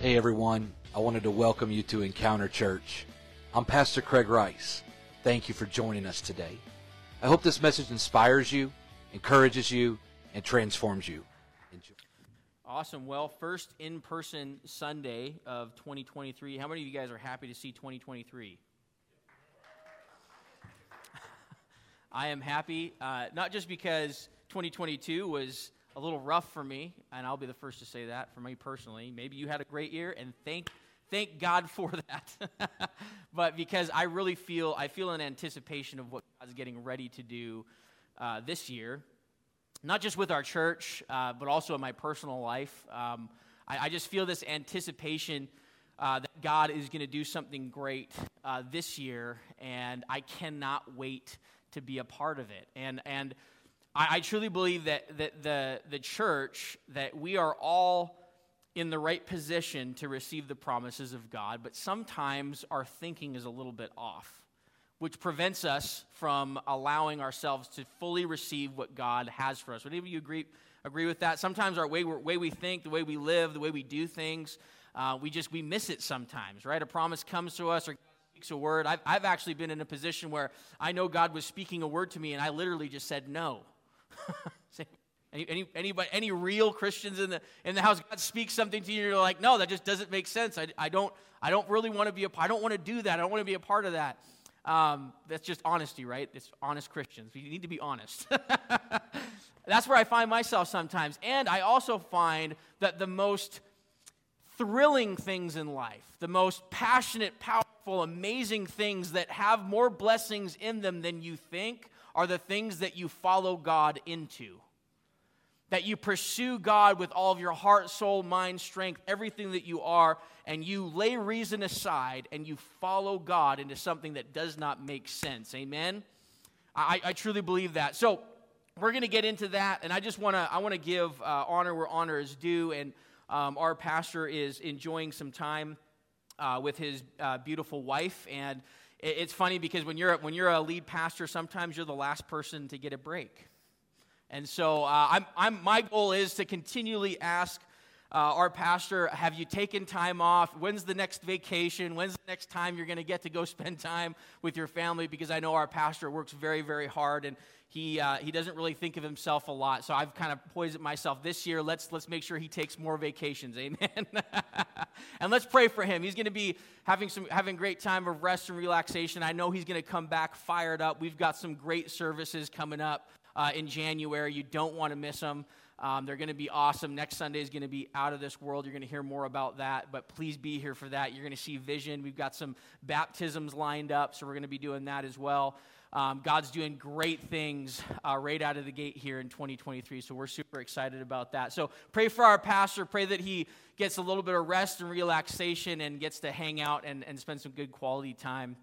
Hey everyone, I wanted to welcome you to Encounter Church. I'm Pastor Craig Rice. Thank you for joining us today. I hope this message inspires you, encourages you, and transforms you. Enjoy. Awesome. Well, first in person Sunday of 2023. How many of you guys are happy to see 2023? I am happy, uh, not just because 2022 was a little rough for me, and I'll be the first to say that for me personally. Maybe you had a great year, and thank thank God for that. but because I really feel I feel an anticipation of what God's getting ready to do uh, this year, not just with our church, uh, but also in my personal life. Um, I, I, just feel this anticipation. Uh, that God is going to do something great uh, this year, and I cannot wait to be a part of it. And and I, I truly believe that, that the, the church, that we are all in the right position to receive the promises of God, but sometimes our thinking is a little bit off, which prevents us from allowing ourselves to fully receive what God has for us. Would any of you agree, agree with that? Sometimes our way, way we think, the way we live, the way we do things, uh, we just we miss it sometimes, right? A promise comes to us or speaks a word. I've, I've actually been in a position where I know God was speaking a word to me and I literally just said no. any, any, anybody, any real Christians in the, in the house, God speaks something to you, you're like, no, that just doesn't make sense. I, I, don't, I don't really want to be a I don't want to do that. I don't want to be a part of that. Um, that's just honesty, right? It's honest Christians. We need to be honest. that's where I find myself sometimes. And I also find that the most thrilling things in life, the most passionate, powerful, amazing things that have more blessings in them than you think are the things that you follow God into. That you pursue God with all of your heart, soul, mind, strength, everything that you are, and you lay reason aside and you follow God into something that does not make sense. Amen? I, I truly believe that. So, we're going to get into that, and I just want to I want to give uh, honor where honor is due, and um, our pastor is enjoying some time uh, with his uh, beautiful wife, and it's funny because when you're, when you're a lead pastor, sometimes you're the last person to get a break. And so uh, I'm, I'm, my goal is to continually ask uh, our pastor, have you taken time off? When's the next vacation? When's the next time you're going to get to go spend time with your family? Because I know our pastor works very, very hard and he, uh, he doesn't really think of himself a lot. So I've kind of poised it myself this year. Let's, let's make sure he takes more vacations. Amen. and let's pray for him. He's going to be having some having great time of rest and relaxation. I know he's going to come back fired up. We've got some great services coming up uh, in January. You don't want to miss them. Um, they're going to be awesome. Next Sunday is going to be out of this world. You're going to hear more about that, but please be here for that. You're going to see vision. We've got some baptisms lined up, so we're going to be doing that as well. Um, God's doing great things uh, right out of the gate here in 2023, so we're super excited about that. So pray for our pastor. Pray that he gets a little bit of rest and relaxation and gets to hang out and, and spend some good quality time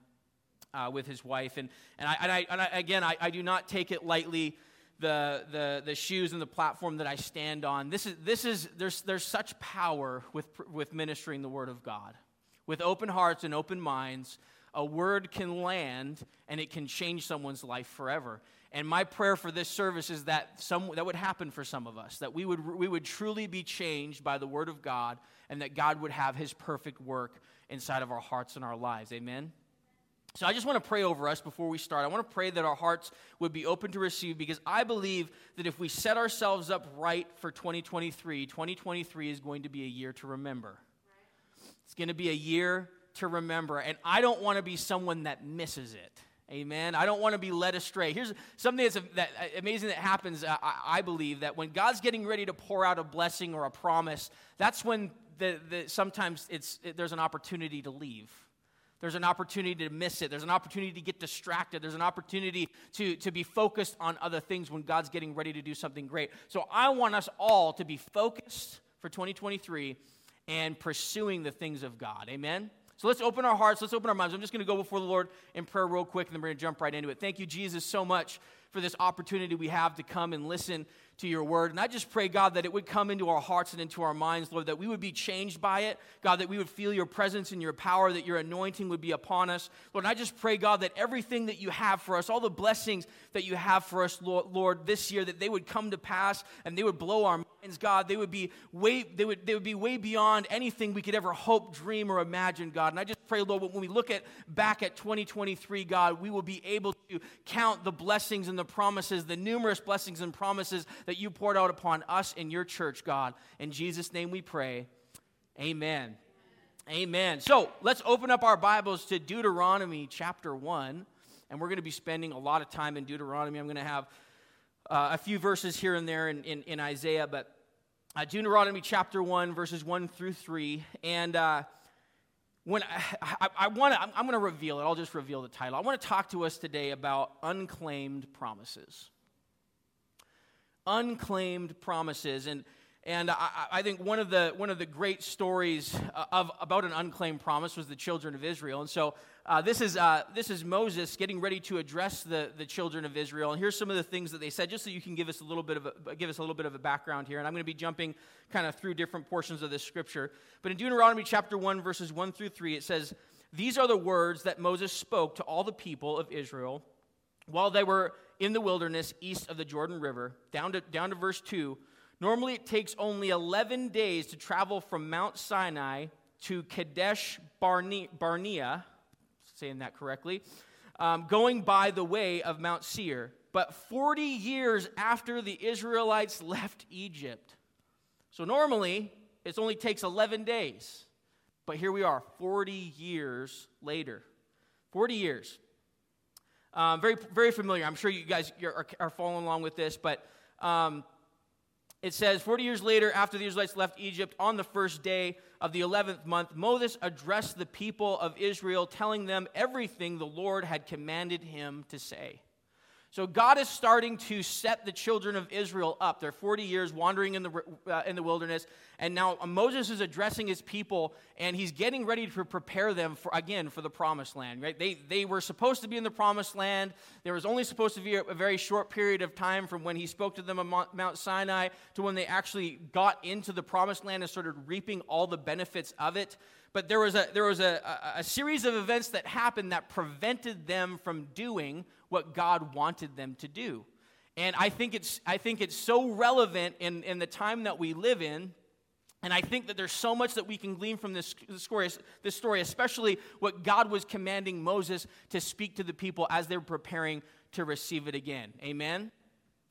uh, with his wife. And, and, I, and, I, and I, again, I, I do not take it lightly the, the, the shoes and the platform that I stand on. This is, this is, there's, there's such power with, with ministering the Word of God. With open hearts and open minds, a word can land and it can change someone's life forever. And my prayer for this service is that some, that would happen for some of us, that we would, we would truly be changed by the Word of God, and that God would have His perfect work inside of our hearts and our lives. Amen? So I just want to pray over us before we start. I want to pray that our hearts would be open to receive because I believe that if we set ourselves up right for 2023, 2023 is going to be a year to remember. It's going to be a year to remember. And I don't want to be someone that misses it. Amen. I don't want to be led astray. Here's something that's that, uh, amazing that happens, uh, I, I, believe, that when God's getting ready to pour out a blessing or a promise, that's when the, the, sometimes it's, it, there's an opportunity to leave. There's an opportunity to miss it. There's an opportunity to get distracted. There's an opportunity to, to be focused on other things when God's getting ready to do something great. So I want us all to be focused for 2023 and pursuing the things of God. Amen? So let's open our hearts, let's open our minds. I'm just going to go before the Lord in prayer real quick, and then we're going to jump right into it. Thank you, Jesus, so much for this opportunity we have to come and listen to your word. And I just pray, God, that it would come into our hearts and into our minds, Lord, that we would be changed by it. God, that we would feel your presence and your power, that your anointing would be upon us. Lord, and I just pray, God, that everything that you have for us, all the blessings that you have for us, Lord, this year, that they would come to pass and they would blow our God, they would be way, they would, they would be way beyond anything we could ever hope, dream, or imagine, God. And I just pray, Lord, when we look at back at 2023, God, we will be able to count the blessings and the promises, the numerous blessings and promises that you poured out upon us in your church, God. In Jesus' name we pray. Amen. Amen. So let's open up our Bibles to Deuteronomy chapter 1. And we're going to be spending a lot of time in Deuteronomy. I'm going to have uh, a few verses here and there in, in, in Isaiah, but uh, Deuteronomy chapter 1, verses 1 through 3. And uh, when I, I, I want to, I'm, I'm going to reveal it. I'll just reveal the title. I want to talk to us today about unclaimed promises. Unclaimed promises. And and I, I, think one of the one of the great stories uh, of about an unclaimed promise was the children of Israel. And so uh, this is uh, this is Moses getting ready to address the, the children of Israel. And here's some of the things that they said, just so you can give us a little bit of a, give us a little bit of a background here. And I'm going to be jumping kind of through different portions of this scripture. But in Deuteronomy chapter one, verses one through three, it says, "These are the words that Moses spoke to all the people of Israel while they were in the wilderness east of the Jordan River." Down to down to verse two. Normally, it takes only 11 days to travel from Mount Sinai to Kadesh Barnea, saying that correctly, um, going by the way of Mount Seir. But 40 years after the Israelites left Egypt. So normally, it only takes 11 days. But here we are, 40 years later. 40 years. Um, very, very familiar. I'm sure you guys are, are following along with this, but um, it says, 40 years later, after the Israelites left Egypt, on the first day of the 11th month, Moses addressed the people of Israel, telling them everything the Lord had commanded him to say. So God is starting to set the children of Israel up. They're 40 years wandering in the, uh, in the wilderness, and now Moses is addressing his people, and he's getting ready to prepare them for again for the promised land. Right? They they were supposed to be in the promised land. There was only supposed to be a, a very short period of time from when he spoke to them on Mount Sinai to when they actually got into the promised land and started reaping all the benefits of it but there was, a, there was a, a, a, series of events that happened that prevented them from doing what God wanted them to do. And I think it's, I think it's so relevant in, in the time that we live in. And I think that there's so much that we can glean from this, this, story, this story, especially what God was commanding Moses to speak to the people as they're preparing to receive it again. Amen?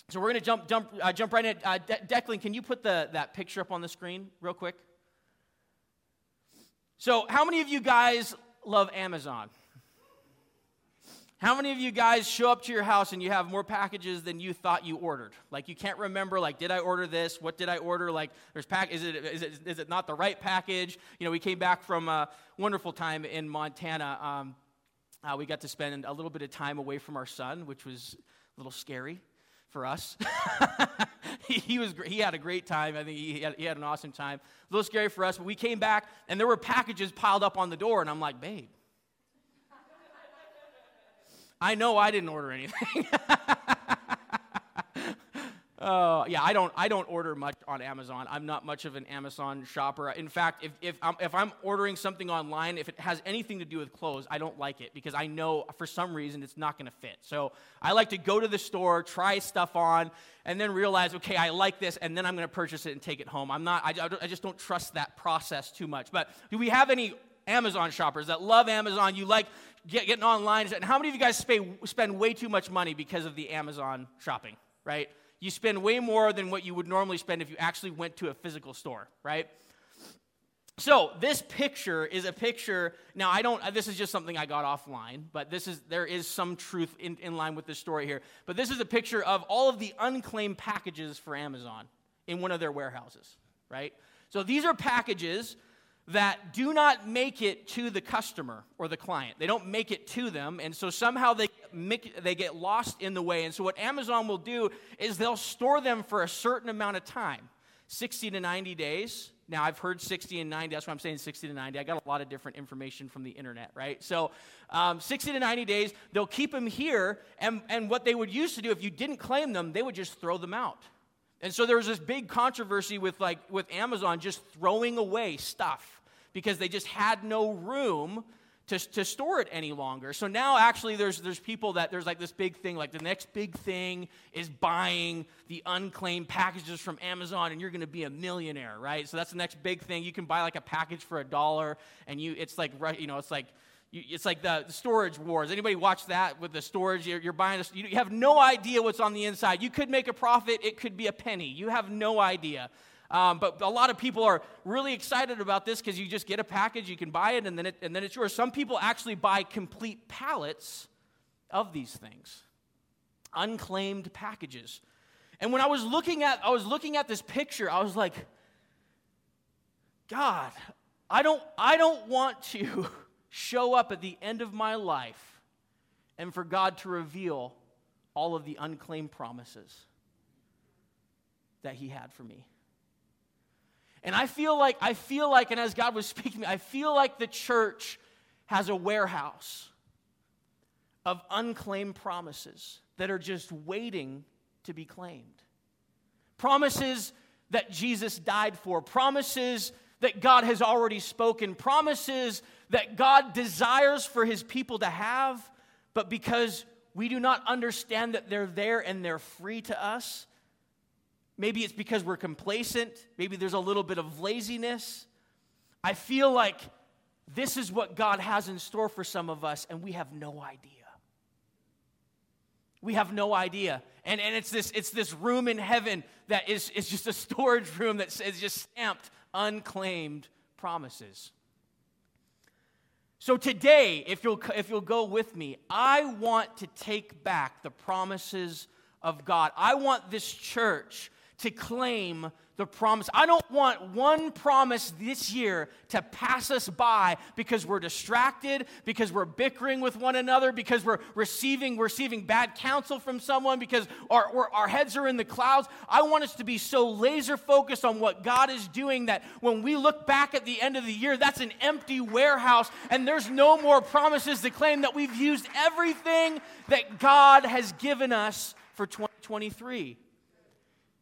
So we're going to jump, jump, uh, jump right in. Uh, De- Declan, can you put the, that picture up on the screen real quick? So, how many of you guys love Amazon? How many of you guys show up to your house and you have more packages than you thought you ordered? Like you can't remember, like, did I order this? What did I order? Like, there's pack. Is it is it is it not the right package? You know, we came back from a wonderful time in Montana. Um, uh, we got to spend a little bit of time away from our son, which was a little scary for us. he, was he had a great time. I think he had, he had an awesome time. A little scary for us, but we came back and there were packages piled up on the door, and I'm like, babe. I know I didn't order anything. Uh, yeah, I don't. I don't order much on Amazon. I'm not much of an Amazon shopper. In fact, if if I'm, if I'm ordering something online, if it has anything to do with clothes, I don't like it because I know for some reason it's not going to fit. So I like to go to the store, try stuff on, and then realize, okay, I like this, and then I'm going to purchase it and take it home. I'm not. I, I just don't trust that process too much. But do we have any Amazon shoppers that love Amazon? You like get, getting online? And how many of you guys spend spend way too much money because of the Amazon shopping? Right you spend way more than what you would normally spend if you actually went to a physical store, right? So this picture is a picture. Now I don't. This is just something I got offline, but this is there is some truth in, in line with this story here. But this is a picture of all of the unclaimed packages for Amazon in one of their warehouses, right? So these are packages that do not make it to the customer or the client. They don't make it to them, and so somehow they make, they get lost in the way. And so what Amazon will do is they'll store them for a certain amount of time, 60 to 90 days. Now, I've heard 60 and 90. That's why I'm saying 60 to 90. I got a lot of different information from the internet, right? So, um, 60 to 90 days, they'll keep them here. And, and what they would used to do, if you didn't claim them, they would just throw them out. And so there was this big controversy with like with Amazon just throwing away stuff because they just had no room to, to store it any longer. So now actually there's, there's people that there's like this big thing, like the next big thing is buying the unclaimed packages from Amazon and you're to be a millionaire, right? So that's the next big thing. You can buy like a package for a dollar and you, it's like, you know, it's like, it's like the, the storage wars. Anybody watch that with the storage? You're, you're buying, a, you have no idea what's on the inside. You could make a profit. It could be a penny. You have no idea. Um, but a lot of people are really excited about this because you just get a package, you can buy it, and then, it, and then it's yours. Some people actually buy complete pallets of these things, unclaimed packages. And when I was looking at, I was looking at this picture, I was like, God, I don't, I don't want to show up at the end of my life and for God to reveal all of the unclaimed promises that He had for me. And I feel like, I feel like, and as God was speaking me, I feel like the church has a warehouse of unclaimed promises that are just waiting to be claimed. Promises that Jesus died for, promises that God has already spoken, promises that God desires for his people to have, but because we do not understand that they're there and they're free to us, Maybe it's because we're complacent. Maybe there's a little bit of laziness. I feel like this is what God has in store for some of us, and we have no idea. We have no idea. And, and it's, this, it's this room in heaven that is, is just a storage room that is just stamped unclaimed promises. So today, if you'll, if you'll go with me, I want to take back the promises of God. I want this church to claim the promise. I don't want one promise this year to pass us by because we're distracted, because we're bickering with one another, because we're receiving, receiving bad counsel from someone, because our, our heads are in the clouds. I want us to be so laser focused on what God is doing that when we look back at the end of the year, that's an empty warehouse and there's no more promises to claim that we've used everything that God has given us for 2023.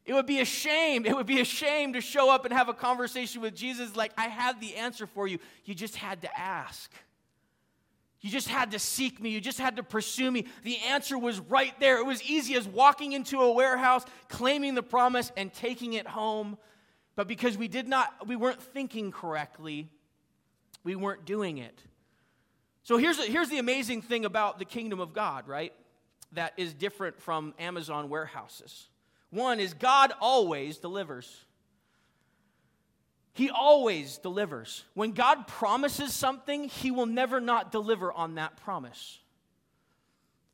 It would be a shame. It would be a shame to show up and have a conversation with Jesus like, I had the answer for you. You just had to ask. You just had to seek me. You just had to pursue me. The answer was right there. It was easy as walking into a warehouse, claiming the promise, and taking it home. But because we did not, we weren't thinking correctly, we weren't doing it. So here's, here's the amazing thing about the kingdom of God, right? That is different from Amazon warehouses. One is God always delivers. He always delivers. When God promises something, He will never not deliver on that promise.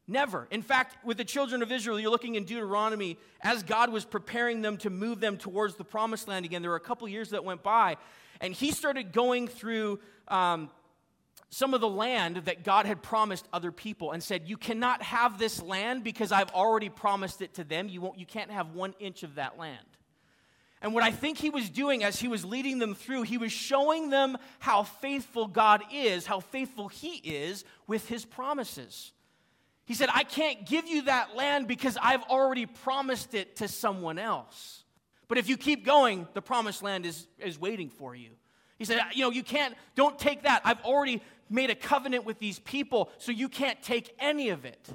Never. In fact, with the children of Israel, you're looking in Deuteronomy, as God was preparing them to move them towards the promised land again, there were a couple years that went by, and He started going through um, some of the land that God had promised other people and said, You cannot have this land because I've already promised it to them. You, won't, you can't have one inch of that land. And what I think he was doing as he was leading them through, he was showing them how faithful God is, how faithful he is with his promises. He said, I can't give you that land because I've already promised it to someone else. But if you keep going, the promised land is, is waiting for you. He said, You know, you can't, don't take that. I've already made a covenant with these people, so you can't take any of it.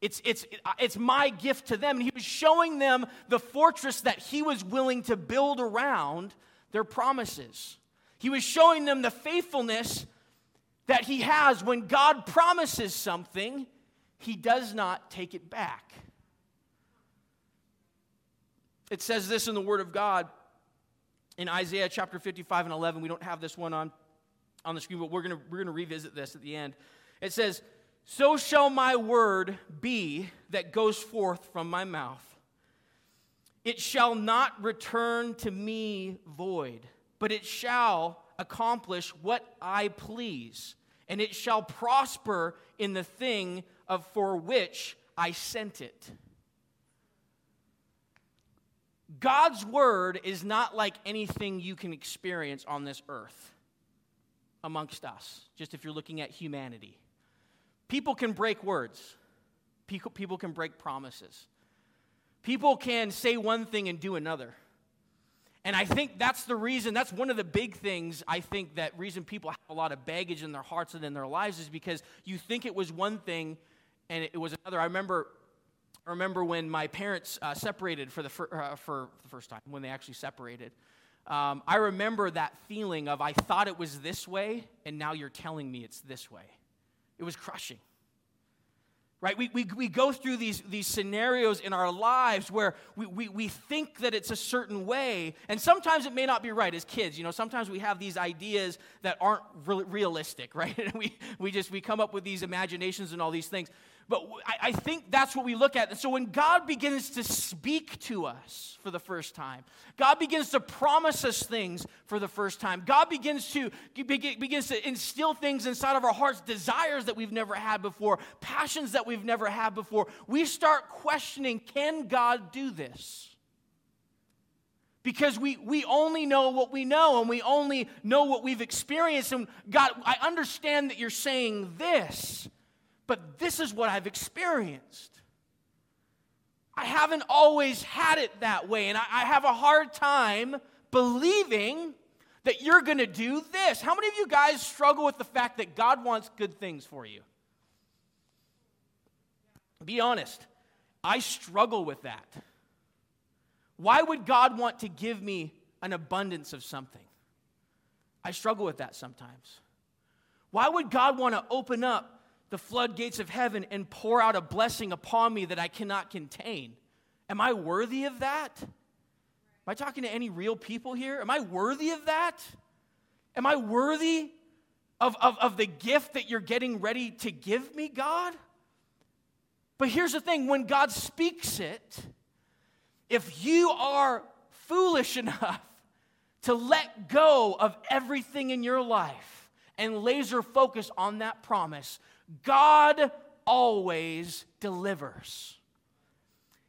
It's, it's, it's my gift to them. And he was showing them the fortress that he was willing to build around their promises. He was showing them the faithfulness that he has when God promises something, he does not take it back. It says this in the Word of God in Isaiah chapter 55 and 11. We don't have this one on on the screen, but we're going we're going to revisit this at the end. It says, So shall my word be that goes forth from my mouth. It shall not return to me void, but it shall accomplish what I please, and it shall prosper in the thing of for which I sent it. God's word is not like anything you can experience on this earth amongst us, just if you're looking at humanity. People can break words, people, people can break promises. People can say one thing and do another. And I think that's the reason, that's one of the big things I think that reason people have a lot of baggage in their hearts and in their lives is because you think it was one thing and it was another. I remember, I remember when my parents uh, separated for the, fir- uh, for the first time, when they actually separated. Um, I remember that feeling of I thought it was this way, and now you're telling me it's this way. It was crushing. Right? We, we, we go through these, these scenarios in our lives where we, we, we think that it's a certain way and sometimes it may not be right. As kids you know sometimes we have these ideas that aren't re- realistic right? And we, we just we come up with these imaginations and all these things but I, I think that's what we look at. And so when God begins to speak to us for the first time, God begins to promise us things for the first time, God begins to, begins to instill things inside of our hearts, desires that we've never had before, passions that we've never had before, we start questioning can God do this? because we, we only know what we know and we only know what we've experienced. And God, I understand that you're saying this, but this is what I've experienced. I haven't always had it that way, and I, I have a hard time believing that you're going to do this. How many of you guys struggle with the fact that God wants good things for you? Be honest. I struggle with that. Why would God want to give me an abundance of something? I struggle with that sometimes. Why would God want to open up the floodgates of heaven and pour out a blessing upon me that I cannot contain. Am I worthy of that? Am I talking to any real people here? Am I worthy of that? Am I worthy of, of, of the gift that you're getting ready to give me, God? But here's the thing when God speaks it, if you are foolish enough to let go of everything in your life and laser focus on that promise, God always delivers.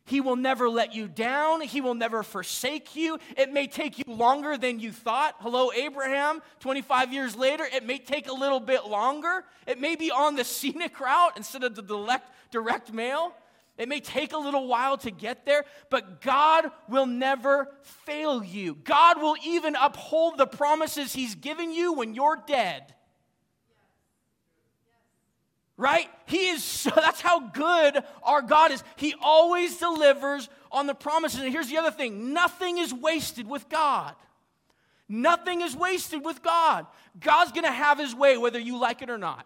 He will never let you down. He will never forsake you. It may take you longer than you thought. Hello, Abraham, 25 years later, it may take a little bit longer. It may be on the scenic route instead of the direct, direct mail. It may take a little while to get there, but God will never fail you. God will even uphold the promises He's given you when you're dead right? He is so, that's how good our God is. He always delivers on the promises. And here's the other thing nothing is wasted with God. Nothing is wasted with God. God's going to have his way whether you like it or not.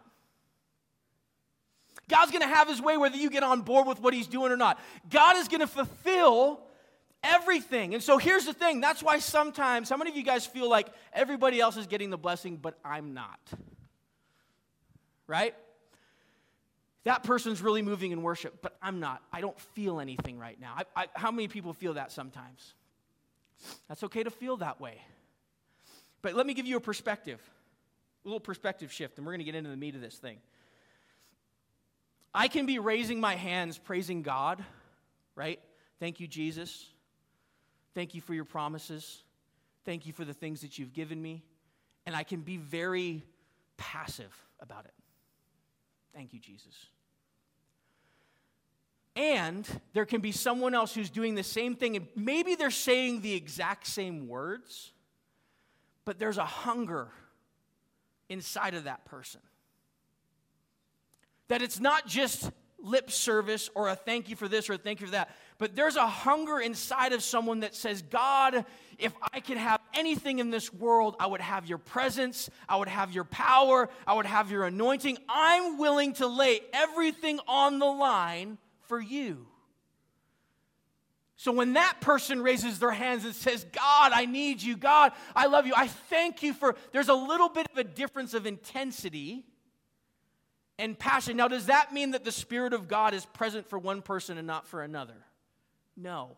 God's going to have his way whether you get on board with what he's doing or not. God is going to fulfill everything. And so here's the thing that's why sometimes, how many of you guys feel like everybody else is getting the blessing, but I'm not? Right? That person's really moving in worship, but I'm not. I don't feel anything right now. I, I, how many people feel that sometimes? That's okay to feel that way. But let me give you a perspective, a little perspective shift, and we're going to get into the meat of this thing. I can be raising my hands, praising God, right? Thank you, Jesus. Thank you for your promises. Thank you for the things that you've given me. And I can be very passive about it. Thank you, Jesus. And there can be someone else who's doing the same thing, and maybe they're saying the exact same words, but there's a hunger inside of that person. That it's not just lip service or a thank you for this or a thank you for that, but there's a hunger inside of someone that says, God, if I could have anything in this world, I would have your presence, I would have your power, I would have your anointing. I'm willing to lay everything on the line for you. So when that person raises their hands and says, God, I need you, God, I love you, I thank you for, there's a little bit of a difference of intensity and passion. Now, does that mean that the Spirit of God is present for one person and not for another? No.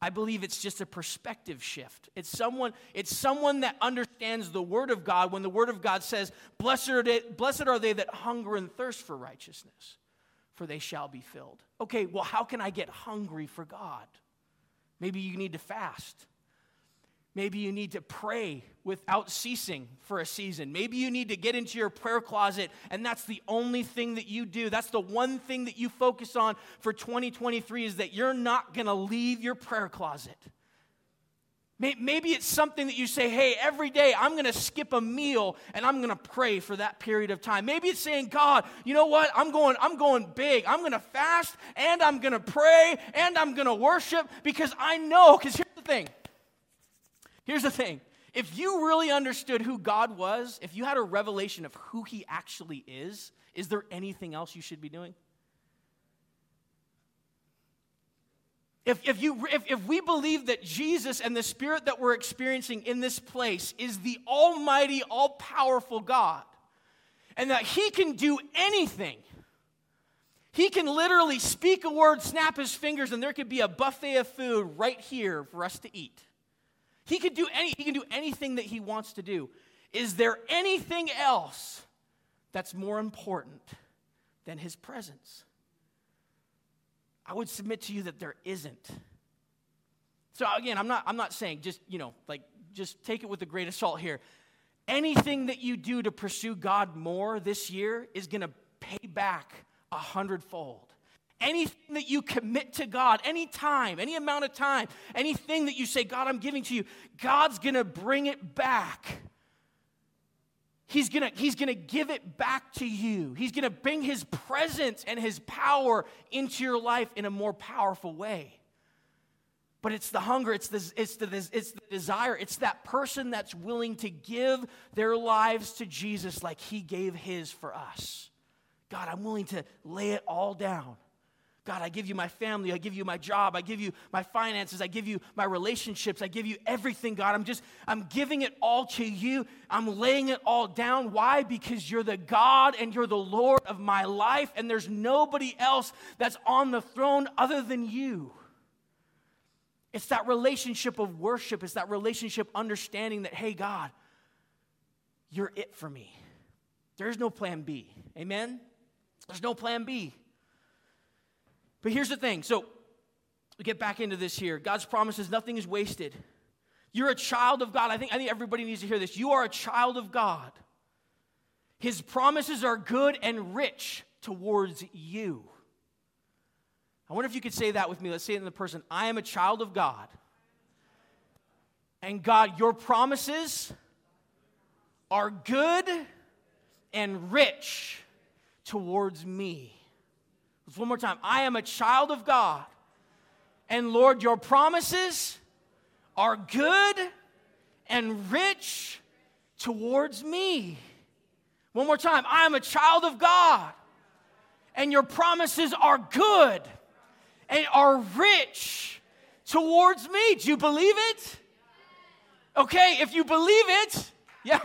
I believe it's just a perspective shift. It's someone, it's someone that understands the Word of God when the Word of God says, Blessed are they, blessed are they that hunger and thirst for righteousness for they shall be filled. Okay, well, how can I get hungry for God? Maybe you need to fast. Maybe you need to pray without ceasing for a season. Maybe you need to get into your prayer closet, and that's the only thing that you do. That's the one thing that you focus on for 2023 is that you're not going to leave your prayer closet. Maybe it's something that you say, hey, every day I'm going to skip a meal and I'm going to pray for that period of time. Maybe it's saying, God, you know what? I'm going, I'm going big. I'm going to fast and I'm going to pray and I'm going to worship because I know, because here's the thing. Here's the thing. If you really understood who God was, if you had a revelation of who he actually is, is there anything else you should be doing? If, if, you, if, if we believe that Jesus and the Spirit that we're experiencing in this place is the Almighty, all powerful God, and that He can do anything, He can literally speak a word, snap His fingers, and there could be a buffet of food right here for us to eat. He can do, any, he can do anything that He wants to do. Is there anything else that's more important than His presence? I would submit to you that there isn't. So again, I'm not, I'm not saying just, you know, like just take it with a grain of salt here. Anything that you do to pursue God more this year is going to pay back a hundredfold. Anything that you commit to God, any time, any amount of time, anything that you say, God, I'm giving to you, God's going to bring it back He's gonna, he's gonna give it back to you. He's gonna bring his presence and his power into your life in a more powerful way. But it's the hunger, it's the, it's, the, it's the desire, it's that person that's willing to give their lives to Jesus like he gave his for us. God, I'm willing to lay it all down. God, I give you my family. I give you my job. I give you my finances. I give you my relationships. I give you everything, God. I'm just, I'm giving it all to you. I'm laying it all down. Why? Because you're the God and you're the Lord of my life, and there's nobody else that's on the throne other than you. It's that relationship of worship. It's that relationship understanding that, hey, God, you're it for me. There's no plan B. Amen? There's no plan B. But here's the thing. So we get back into this here. God's promises, nothing is wasted. You're a child of God. I think, I think everybody needs to hear this. You are a child of God. His promises are good and rich towards you. I wonder if you could say that with me. Let's say it in the person I am a child of God. And God, your promises are good and rich towards me. One more time. I am a child of God. And Lord, your promises are good and rich towards me. One more time. I am a child of God. And your promises are good and are rich towards me. Do you believe it? Okay, if you believe it, yeah.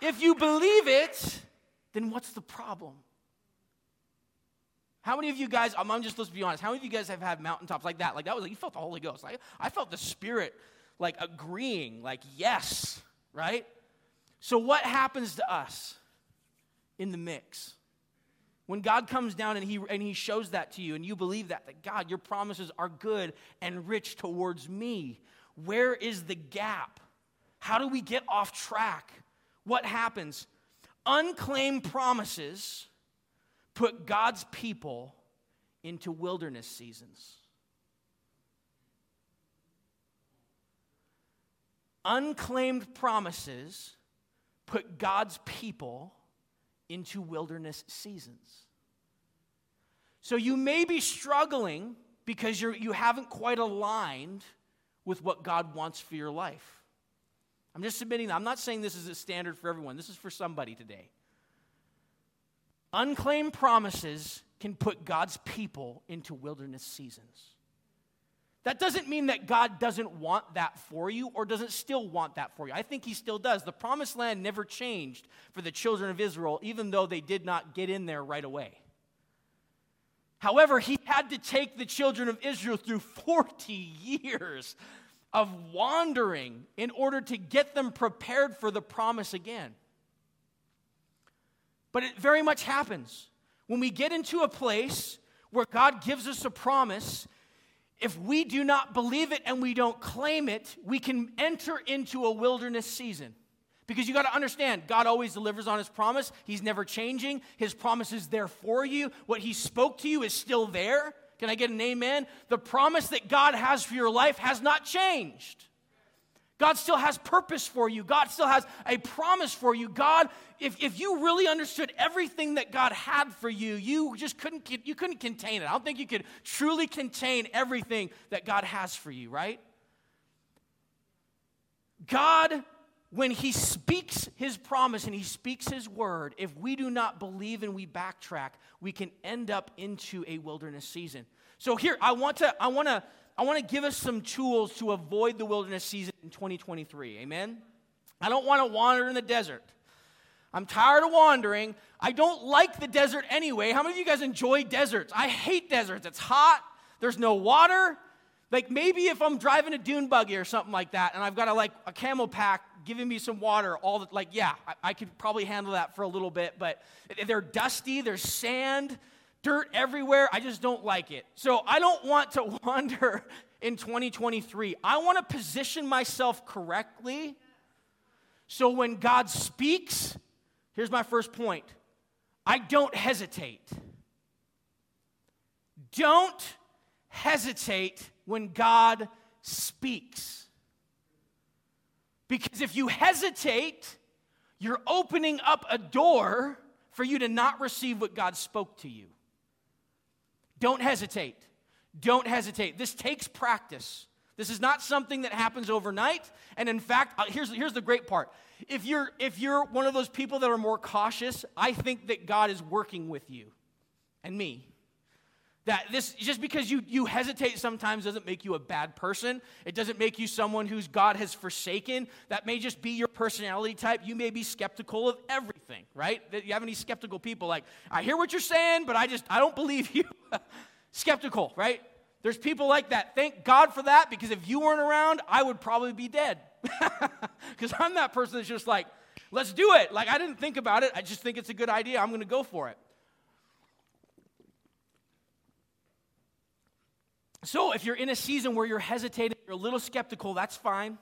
if you believe it, then what's the problem? How many of you guys, I'm, just, let's be honest, how many of you guys have had mountaintops like that? Like that was like, you felt the Holy Ghost. Like, I felt the Spirit like agreeing, like, yes, right? So what happens to us in the mix? When God comes down and he, and he shows that to you and you believe that, that God, your promises are good and rich towards me, where is the gap? How do we get off track? What happens? Unclaimed promises put God's people into wilderness seasons. Unclaimed promises put God's people into wilderness seasons. So you may be struggling because you're, you haven't quite aligned with what God wants for your life. I'm just submitting that. I'm not saying this is a standard for everyone. This is for somebody today. Unclaimed promises can put God's people into wilderness seasons. That doesn't mean that God doesn't want that for you or doesn't still want that for you. I think He still does. The promised land never changed for the children of Israel, even though they did not get in there right away. However, He had to take the children of Israel through 40 years of wandering in order to get them prepared for the promise again. But it very much happens. When we get into a place where God gives us a promise, if we do not believe it and we don't claim it, we can enter into a wilderness season. Because you got to understand, God always delivers on his promise. He's never changing. His promise is there for you. What he spoke to you is still there. Can I get an amen? The promise that God has for your life has not changed. God still has purpose for you. God still has a promise for you. God, if, if you really understood everything that God had for you, you just couldn't, you couldn't contain it. I don't think you could truly contain everything that God has for you, right? God, when He speaks His promise and He speaks His word, if we do not believe and we backtrack, we can end up into a wilderness season. So here, I want to, I want to, I want to give us some tools to avoid the wilderness season in 2023. Amen? I don't want to wander in the desert. I'm tired of wandering. I don't like the desert anyway. How many of you guys enjoy deserts? I hate deserts. It's hot, there's no water, like maybe if I'm driving a dune buggy or something like that, and I've got a like a CamelBak giving me some water, all the, like yeah, I, I could probably handle that for a little bit. But they're dusty, there's sand, dirt everywhere. I just don't like it. So I don't want to wander in 2023. I want to position myself correctly. So when God speaks, here's my first point. I don't hesitate. Don't hesitate when God speaks. Because if you hesitate, you're opening up a door for you to not receive what God spoke to you. Don't hesitate. Don't hesitate. This takes practice. This is not something that happens overnight. And in fact, uh, here's, here's the great part. If you're, if you're one of those people that are more cautious, I think that God is working with you and me. That this, just because you, you hesitate sometimes doesn't make you a bad person. It doesn't make you someone whose God has forsaken. That may just be your personality type. You may be skeptical of everything, right? That you have any skeptical people like, I hear what you're saying, but I just, I don't believe you. skeptical, right? There's people like that. Thank God for that because if you weren't around, I would probably be dead. Because I'm that person that's just like, let's do it. Like, I didn't think about it. I just think it's a good idea. I'm going to go for it. So, if you're in a season where you're hesitating, you're a little skeptical, that's fine.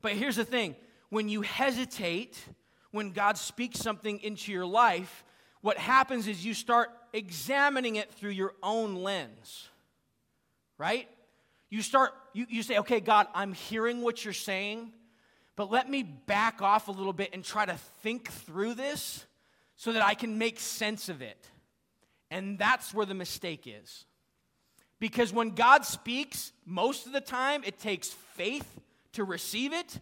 But here's the thing when you hesitate, when God speaks something into your life, what happens is you start examining it through your own lens, right? You start, you, you say, okay, God, I'm hearing what you're saying, but let me back off a little bit and try to think through this so that I can make sense of it. And that's where the mistake is. Because when God speaks, most of the time it takes faith to receive it,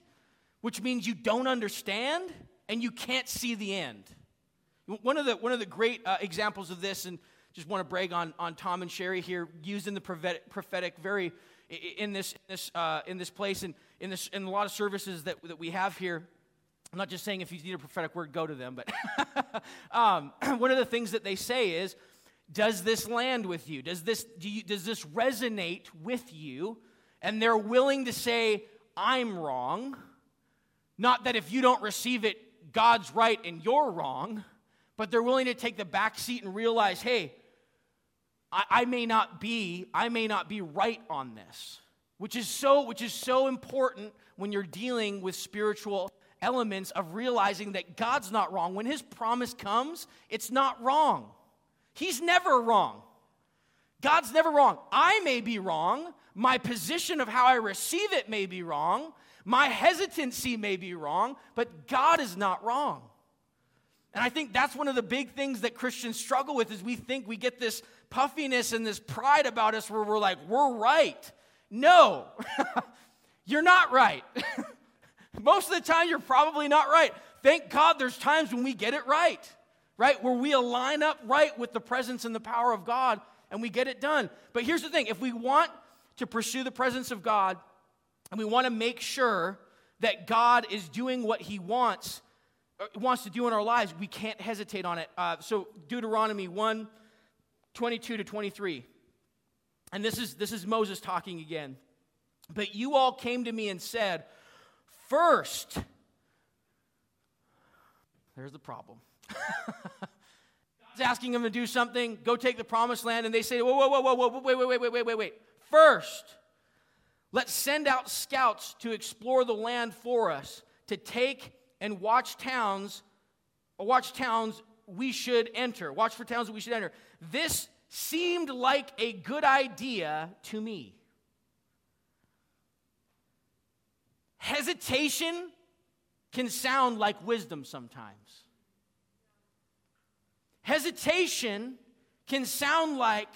which means you don't understand and you can't see the end. One of the, one of the great uh, examples of this, and just want to brag on, on Tom and Sherry here, using the prophetic, prophetic very in this, in this, uh, in this place and in, this, in a lot of services that, that we have here. I'm not just saying if you need a prophetic word, go to them, but um, one of the things that they say is, does this land with you? Does this, do you, does this resonate with you? And they're willing to say, I'm wrong. Not that if you don't receive it, God's right and you're wrong, but they're willing to take the back seat and realize, hey, I, I may not be, I may not be right on this. Which is so, which is so important when you're dealing with spiritual elements of realizing that God's not wrong. When his promise comes, it's not wrong. He's never wrong. God's never wrong. I may be wrong. My position of how I receive it may be wrong. My hesitancy may be wrong, but God is not wrong. And I think that's one of the big things that Christians struggle with is we think we get this puffiness and this pride about us where we're like, we're right. No, you're not right. Most of the time, you're probably not right. Thank God there's times when we get it right right? Where we align up right with the presence and the power of God and we get it done. But here's the thing if we want to pursue the presence of God and we want to make sure that God is doing what He wants, uh, wants to do in our lives, we can't hesitate on it. Uh, so, Deuteronomy 1 22 to 23. And this is, this is Moses talking again. But you all came to me and said, First, there's the problem. God's asking them to do something, go take the promised land, and they say, whoa, whoa, whoa, whoa, whoa, wait, wait, wait, wait, wait, wait, wait. First, let's send out scouts to explore the land for us, to take and watch towns, watch towns we should enter. Watch for towns we should enter. This seemed like a good idea to me. Hesitation can sound like wisdom sometimes. Hesitation can sound like,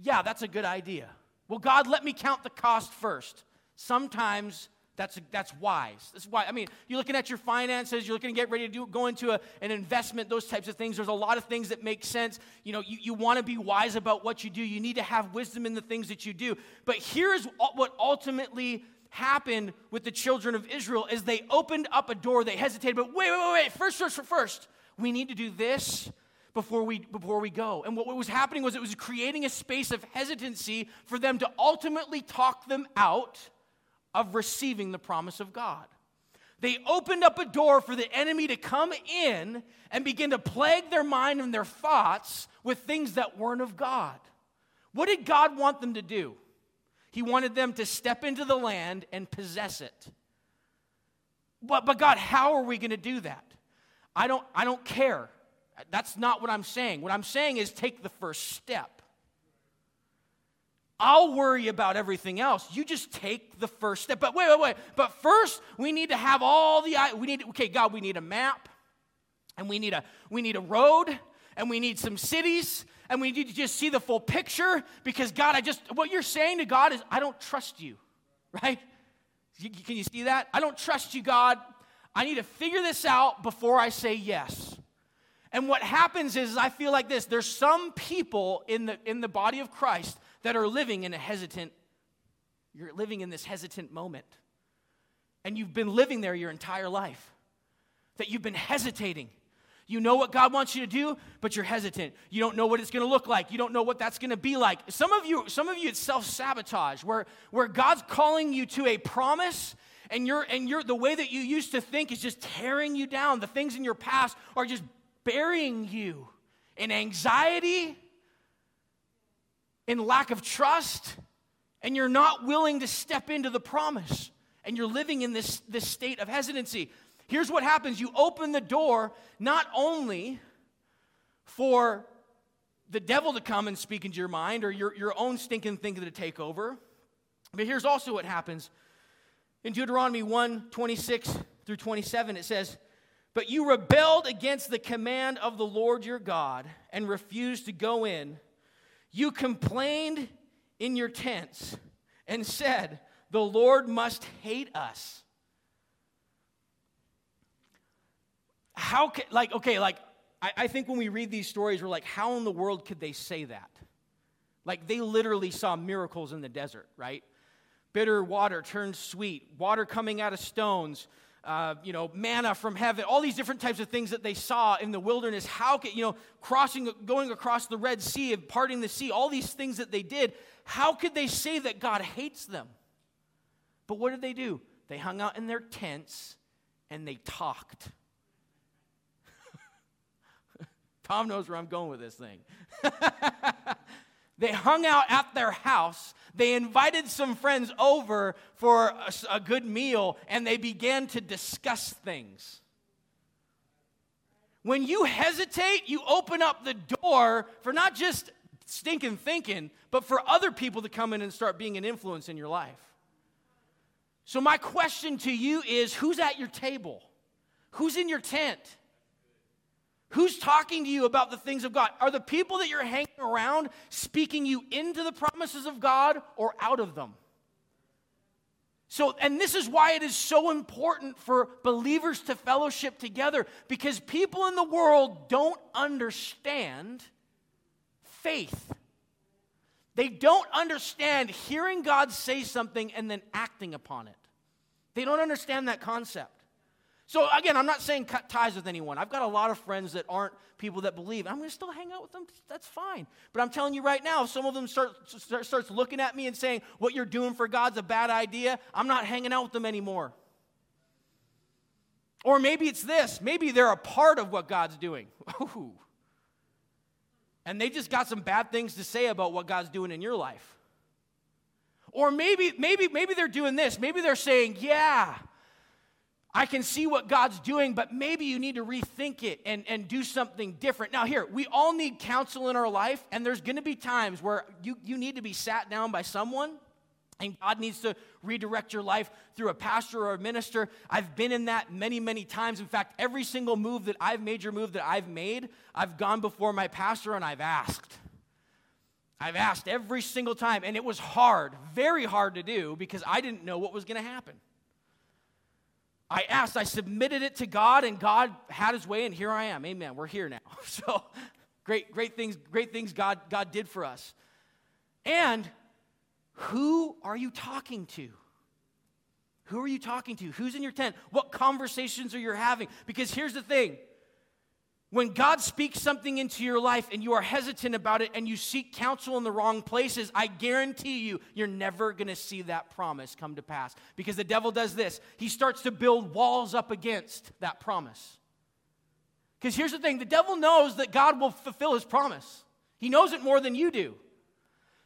yeah, that's a good idea. Well, God, let me count the cost first. Sometimes that's, that's wise. That's why. I mean, you're looking at your finances, you're looking to get ready to do, go into a, an investment, those types of things. There's a lot of things that make sense. You know, you, you want to be wise about what you do. You need to have wisdom in the things that you do. But here's what ultimately happened with the children of Israel is they opened up a door, they hesitated, but wait, wait, wait, wait, first, first, first, we need to do this before we before we go. And what, was happening was it was creating a space of hesitancy for them to ultimately talk them out of receiving the promise of God. They opened up a door for the enemy to come in and begin to plague their mind and their thoughts with things that weren't of God. What did God want them to do? He wanted them to step into the land and possess it. But, but God, how are we going to do that? I don't, I don't care. That's not what I'm saying. What I'm saying is take the first step. I'll worry about everything else. You just take the first step. But wait, wait, wait. But first, we need to have all the we need okay, God, we need a map and we need a we need a road and we need some cities and we need to just see the full picture because God, I just what you're saying to God is I don't trust you. Right? Can you see that? I don't trust you, God. I need to figure this out before I say yes. And what happens is I feel like this there's some people in the in the body of Christ that are living in a hesitant, you're living in this hesitant moment. And you've been living there your entire life. That you've been hesitating. You know what God wants you to do, but you're hesitant. You don't know what it's going to look like. You don't know what that's going to be like. Some of you, some of you, it's self-sabotage, where, where God's calling you to a promise, and you're and you're the way that you used to think is just tearing you down. The things in your past are just burying you in anxiety in lack of trust and you're not willing to step into the promise and you're living in this, this state of hesitancy. Here's what happens you open the door not only for the devil to come and speak into your mind or your, your own stinking thinking to take over, but here's also what happens. In Deuteronomy 1 26 through 27, it says, But you rebelled against the command of the Lord your God and refused to go in you complained in your tents and said, The Lord must hate us. How can, like, okay, like, I, I think when we read these stories, we're like, how in the world could they say that? Like, they literally saw miracles in the desert, right? Bitter water turned sweet, water coming out of stones uh, you know, manna from heaven, all these different types of things that they saw in the wilderness. How could, you know, crossing, going across the Red Sea and parting the sea, all these things that they did, how could they say that God hates them? But what did they do? They hung out in their tents and they talked. Tom knows where I'm going with this thing. They hung out at their house. They invited some friends over for a, a, good meal and they began to discuss things. When you hesitate, you open up the door for not just stinking thinking, but for other people to come in and start being an influence in your life. So, my question to you is who's at your table? Who's in your tent? Who's talking to you about the things of God? Are the people that you're hanging around speaking you into the promises of God or out of them? So, and this is why it is so important for believers to fellowship together because people in the world don't understand faith. They don't understand hearing God say something and then acting upon it. They don't understand that concept. So again, I'm not saying cut ties with anyone. I've got a lot of friends that aren't people that believe. I'm going to still hang out with them. That's fine. But I'm telling you right now, if some of them start, start starts looking at me and saying, "What you're doing for God's a bad idea." I'm not hanging out with them anymore. Or maybe it's this. Maybe they're a part of what God's doing. Ooh. And they just got some bad things to say about what God's doing in your life. Or maybe, maybe, maybe they're doing this. Maybe they're saying, yeah, I can see what God's doing, but maybe you need to rethink it and, and do something different. Now, here, we all need counsel in our life, and there's going to be times where you, you need to be sat down by someone, and God needs to redirect your life through a pastor or a minister. I've been in that many, many times. In fact, every single move that I've major move that I've made, I've gone before my pastor and I've asked. I've asked every single time, and it was hard, very hard to do because I didn't know what was going to happen. I asked, I submitted it to God, and God had his way, and here I am. Amen. We're here now. So great, great things, great things God, God did for us. And who are you talking to? Who are you talking to? Who's in your tent? What conversations are you having? Because here's the thing when God speaks something into your life and you are hesitant about it and you seek counsel in the wrong places, I guarantee you, you're never going to see that promise come to pass. Because the devil does this he starts to build walls up against that promise. Because here's the thing the devil knows that God will fulfill his promise, he knows it more than you do.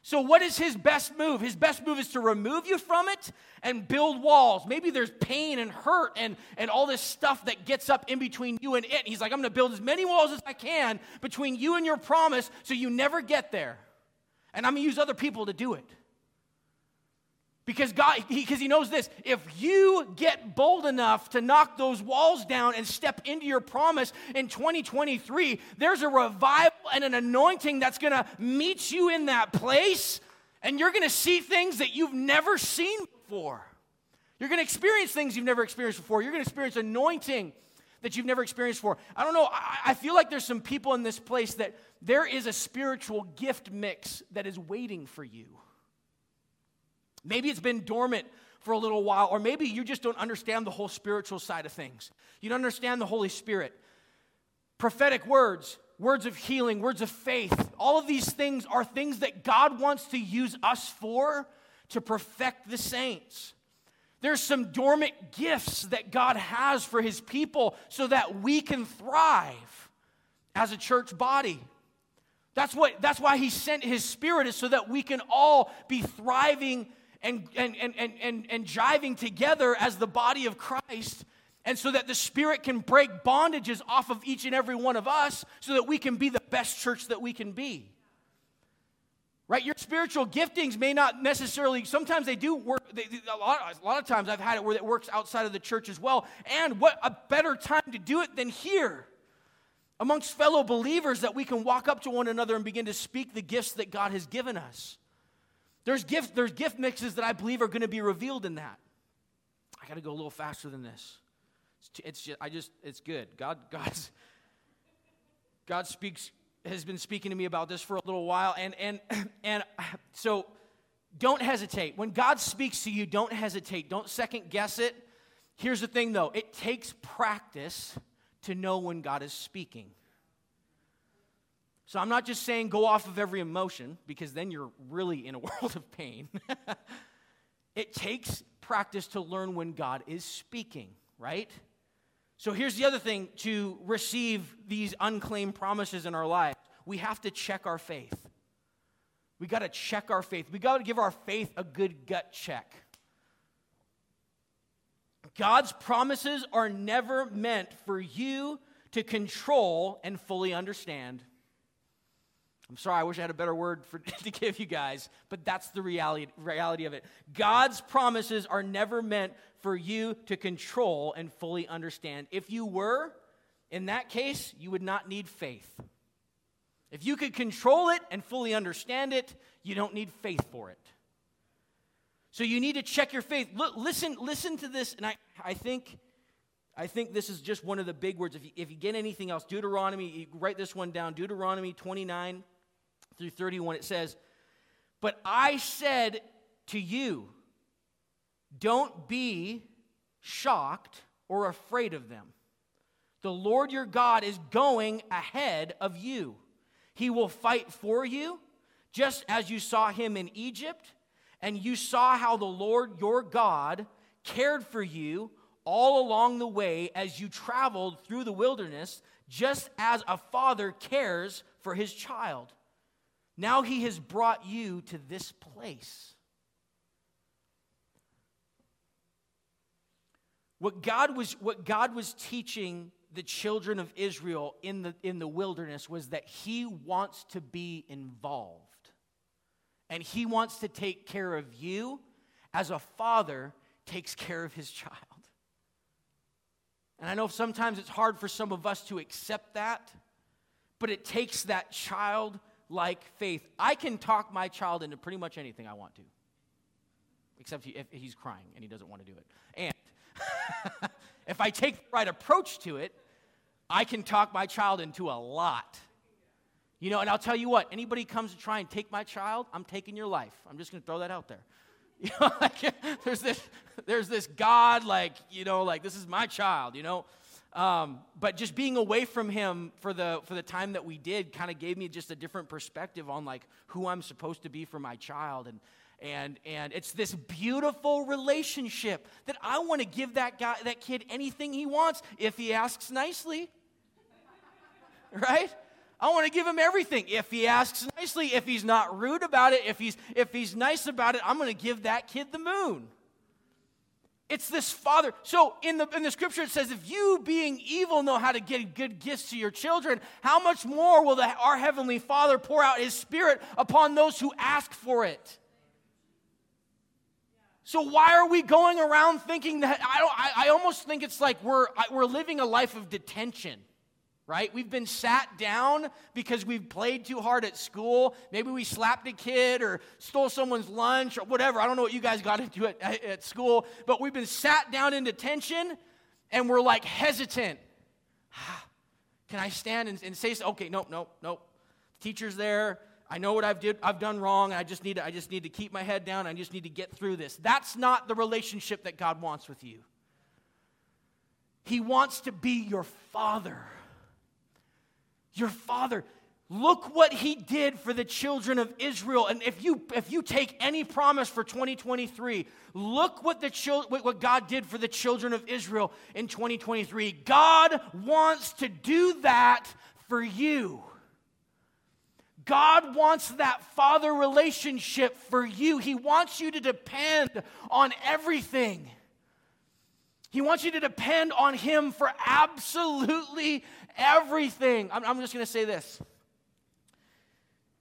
So, what is his best move? His best move is to remove you from it and build walls. Maybe there's pain and hurt and, and all this stuff that gets up in between you and it. He's like, I'm going to build as many walls as I can between you and your promise so you never get there. And I'm going to use other people to do it. Because God, because he, he knows this, if you get bold enough to knock those walls down and step into your promise in 2023, there's a revival and an anointing that's to meet you in that place, and you're to see things that you've never seen before. You're to experience things you've never experienced before. You're to experience anointing that you've never experienced before. I don't know. I, I feel like there's some people in this place that there is a spiritual gift mix that is waiting for you. Maybe it's been dormant for a little while, or maybe you just don't understand the whole spiritual side of things. You don't understand the Holy Spirit. Prophetic words, words of healing, words of faith, all of these things are things that God wants to use us for to perfect the saints. There's some dormant gifts that God has for his people so that we can thrive as a church body. That's, what, that's why he sent his spirit, is so that we can all be thriving and, and, and, and, and, and jiving together as the body of Christ. And so that the Spirit can break bondages off of each and every one of us so that we can be the best church that we can be. Right? Your spiritual giftings may not necessarily, sometimes they do work. They, a, lot, a lot of times I've had it where it works outside of the church as well. And what a better time to do it than here amongst fellow believers that we can walk up to one another and begin to speak the gifts that God has given us. There's gift, there's gift mixes that I believe are going to be revealed in that. I got to go a little faster than this. It's, it's just, I just, it's good. God, God's, God speaks, has been speaking to me about this for a little while, and and and so don't hesitate. When God speaks to you, don't hesitate. Don't second guess it. Here's the thing, though: it takes practice to know when God is speaking. So I'm not just saying go off of every emotion because then you're really in a world of pain. it takes practice to learn when God is speaking, right? So here's the other thing to receive these unclaimed promises in our life we have to check our faith. We got to check our faith. We got to give our faith a good gut check. God's promises are never meant for you to control and fully understand. I'm sorry, I wish I had a better word for, to give you guys, but that's the reality, reality of it. God's promises are never meant for you to control and fully understand. If you were, in that case, you would not need faith. If you could control it and fully understand it, you don't need faith for it. So you need to check your faith. Look, listen, listen to this, and I, I think I think this is just one of the big words. If you, if you get anything else, Deuteronomy, write this one down Deuteronomy 29, through 31, it says, But I said to you, don't be shocked or afraid of them. The Lord your God is going ahead of you. He will fight for you, just as you saw him in Egypt, and you saw how the Lord your God cared for you all along the way as you traveled through the wilderness, just as a father cares for his child. Now he has brought you to this place. What God was, what God was teaching the children of Israel in the, in the wilderness was that He wants to be involved. And He wants to take care of you as a father takes care of his child. And I know sometimes it's hard for some of us to accept that, but it takes that child like faith. I can talk my child into pretty much anything I want to, except if he's crying and he doesn't want to do it. And if I take the right approach to it, I can talk my child into a lot. You know, and I'll tell you what, anybody comes to try and take my child, I'm taking your life. I'm just going to throw that out there. You know, like, there's this, there's this God, like, you know, like this is my child, you know. Um, but just being away from him for the for the time that we did kind of gave me just a different perspective on like who I'm supposed to be for my child and and and it's this beautiful relationship that I want to give that guy that kid anything he wants if he asks nicely. right? I want to give him everything. If he asks nicely, if he's not rude about it, if he's if he's nice about it, I'm going to give that kid the moon. It's this father. So in the in the scripture it says, if you being evil know how to give good gifts to your children, how much more will the, our heavenly Father pour out His Spirit upon those who ask for it? So why are we going around thinking that? I don't. I, I almost think it's like we're we're living a life of detention right? We've been sat down because we've played too hard at school. Maybe we slapped a kid or stole someone's lunch or whatever. I don't know what you guys got into at, at school, but we've been sat down in detention and we're like hesitant. Ah, can I stand and, and say, okay, nope, nope, nope. The teacher's there. I know what I've, did, I've done wrong. I just, need to, I just need to keep my head down. I just need to get through this. That's not the relationship that God wants with you. He wants to be your father. Your father. Look what he did for the children of Israel. And if you if you take any promise for 2023, look what the chil- what God did for the children of Israel in 2023. God wants to do that for you. God wants that father relationship for you. He wants you to depend on everything. He wants you to depend on Him for absolutely everything. I'm, I'm just going to say this.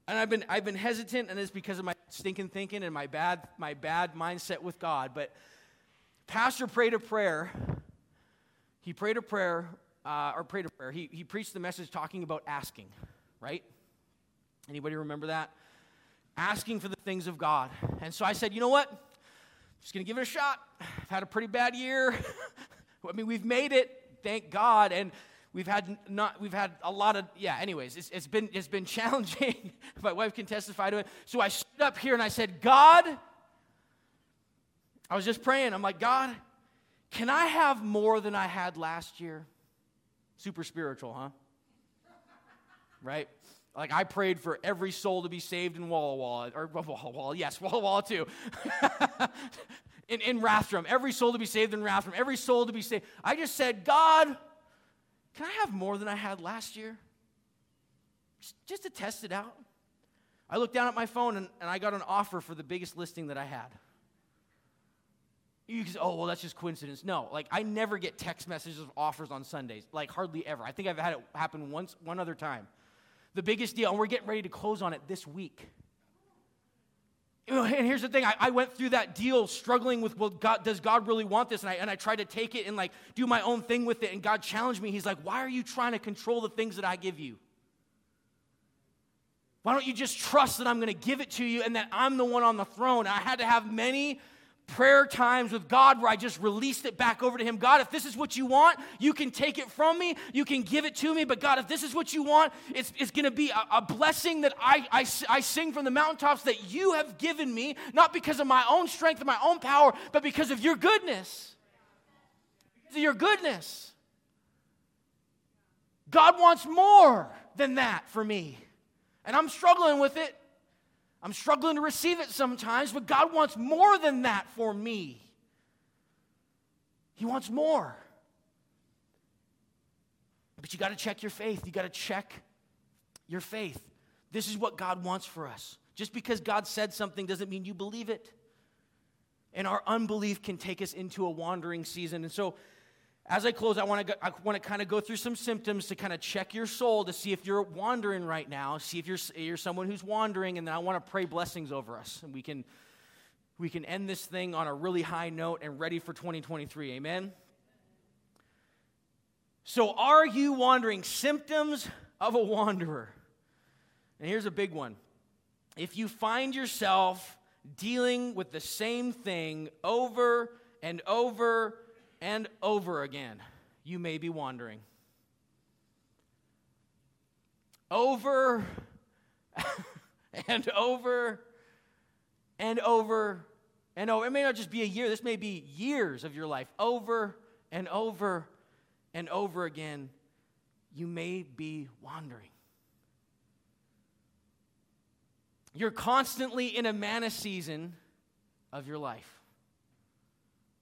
And I've been, I've been hesitant, and it's because of my stinking thinking and my bad, my bad mindset with God. But Pastor prayed a prayer. He prayed a prayer, uh, or prayed a prayer. He, he preached the message talking about asking, right? Anybody remember that? Asking for the things of God. And so I said, you know what? I'm just going to give it a shot. I've had a pretty bad year. I mean, we've made it, thank God, and we've had not we've had a lot of yeah. Anyways, it's, it's been it's been challenging. My wife can testify to it. So I stood up here and I said, God, I was just praying. I'm like, God, can I have more than I had last year? Super spiritual, huh? Right? Like I prayed for every soul to be saved in Walla Walla, or Walla Walla, yes, Walla Walla too. in, in Rathdrum, every soul to be saved in Rathdrum, every soul to be saved. I just said, God, can I have more than I had last year? Just, to test it out. I looked down at my phone and, and I got an offer for the biggest listing that I had. You can say, oh, well, that's just coincidence. No, like I never get text messages of offers on Sundays, like hardly ever. I think I've had it happen once, one other time the biggest deal, and we're getting ready to close on it this week. And here's the thing I, I went through that deal struggling with, well, God, does God really want this? And I, and I tried to take it and like do my own thing with it. And God challenged me. He's like, why are you trying to control the things that I give you? Why don't you just trust that I'm going to give it to you and that I'm the one on the throne? I had to have many prayer times with God where I just released it back over to Him. God, if this is what you want, you can take it from me, you can give it to me. But God, if this is what you want, it's, it's going to be a, a, blessing that I, I, I sing from the mountaintops that you have given me, not because of my own strength and my own power, but because of your goodness. Because of your goodness. God wants more than that for me. And I'm struggling with it. I'm struggling to receive it sometimes, but God wants more than that for me. He wants more. But you got to check your faith. You got to check your faith. This is what God wants for us. Just because God said something doesn't mean you believe it. And our unbelief can take us into a wandering season. And so, as I close, I want to I want to kind of go through some symptoms to kind of check your soul to see if you're wandering right now, see if you're you're someone who's wandering, and then I want to pray blessings over us, and we can we can end this thing on a really high note and ready for 2023. Amen. So, are you wandering? Symptoms of a wanderer. And here's a big one. If you find yourself dealing with the same thing over and over and over again, you may be wandering. Over and over and over and over. It may not just be a year, this may be years of your life, over and over and over again. You may be wandering. You're constantly in a manna season of your life.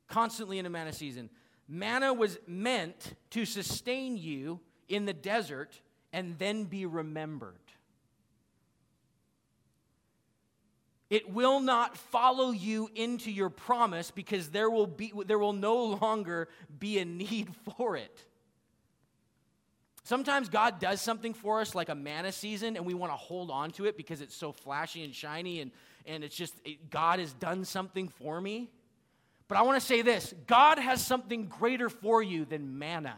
Constantly in a manna season. Manna was meant to sustain you in the desert and then be remembered. It will not follow you into your promise because there will, be, there will no longer be a need for it. Sometimes God does something for us like a manna season, and we want to hold on to it because it's so flashy and shiny, and, and it's just, it, God has done something for me. But I want to say this God has something greater for you than manna.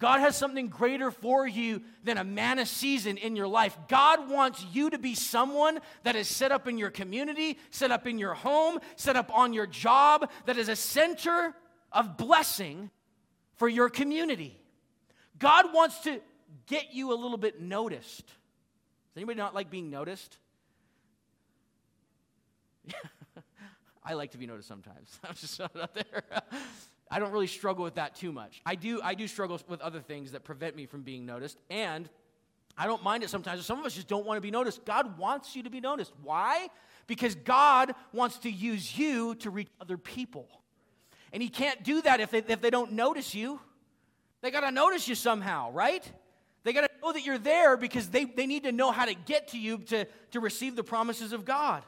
God has something greater for you than a manna season in your life. God wants you to be someone that is set up in your community, set up in your home, set up on your job, that is a center of blessing for your community. God wants to get you a little bit noticed. Does anybody not like being noticed? I like to be noticed sometimes. I'm just out there. I don't really struggle with that too much. I do, I do struggle with other things that prevent me from being noticed, and I don't mind it sometimes. Some of us just don't want to be noticed. God wants you to be noticed. Why? Because God wants to use you to reach other people. And He can't do that if they, if they don't notice you. They got to notice you somehow, right? They got to know that you're there because they, they need to know how to get to you to, to receive the promises of God.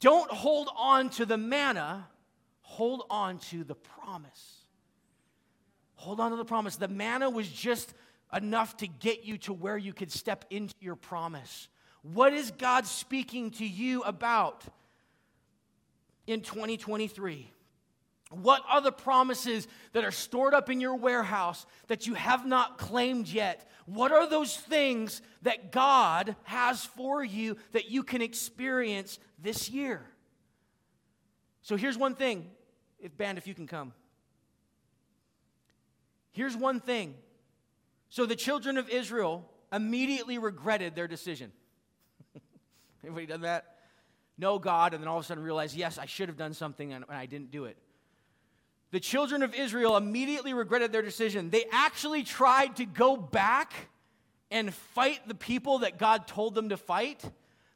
Don't hold on to the manna, hold on to the promise. Hold on to the promise. The manna was just enough to get you to where you could step into your promise. What is God speaking to you about in 2023? What are the promises that are stored up in your warehouse that you have not claimed yet? What are those things that God has for you that you can experience this year? So here's one thing, if band, if you can come. Here's one thing. So the children of Israel immediately regretted their decision. Anybody done that? Know God, and then all of a sudden realize, yes, I should have done something and I didn't do it the children of Israel immediately regretted their decision. They actually tried to go back and fight the people that God told them to fight.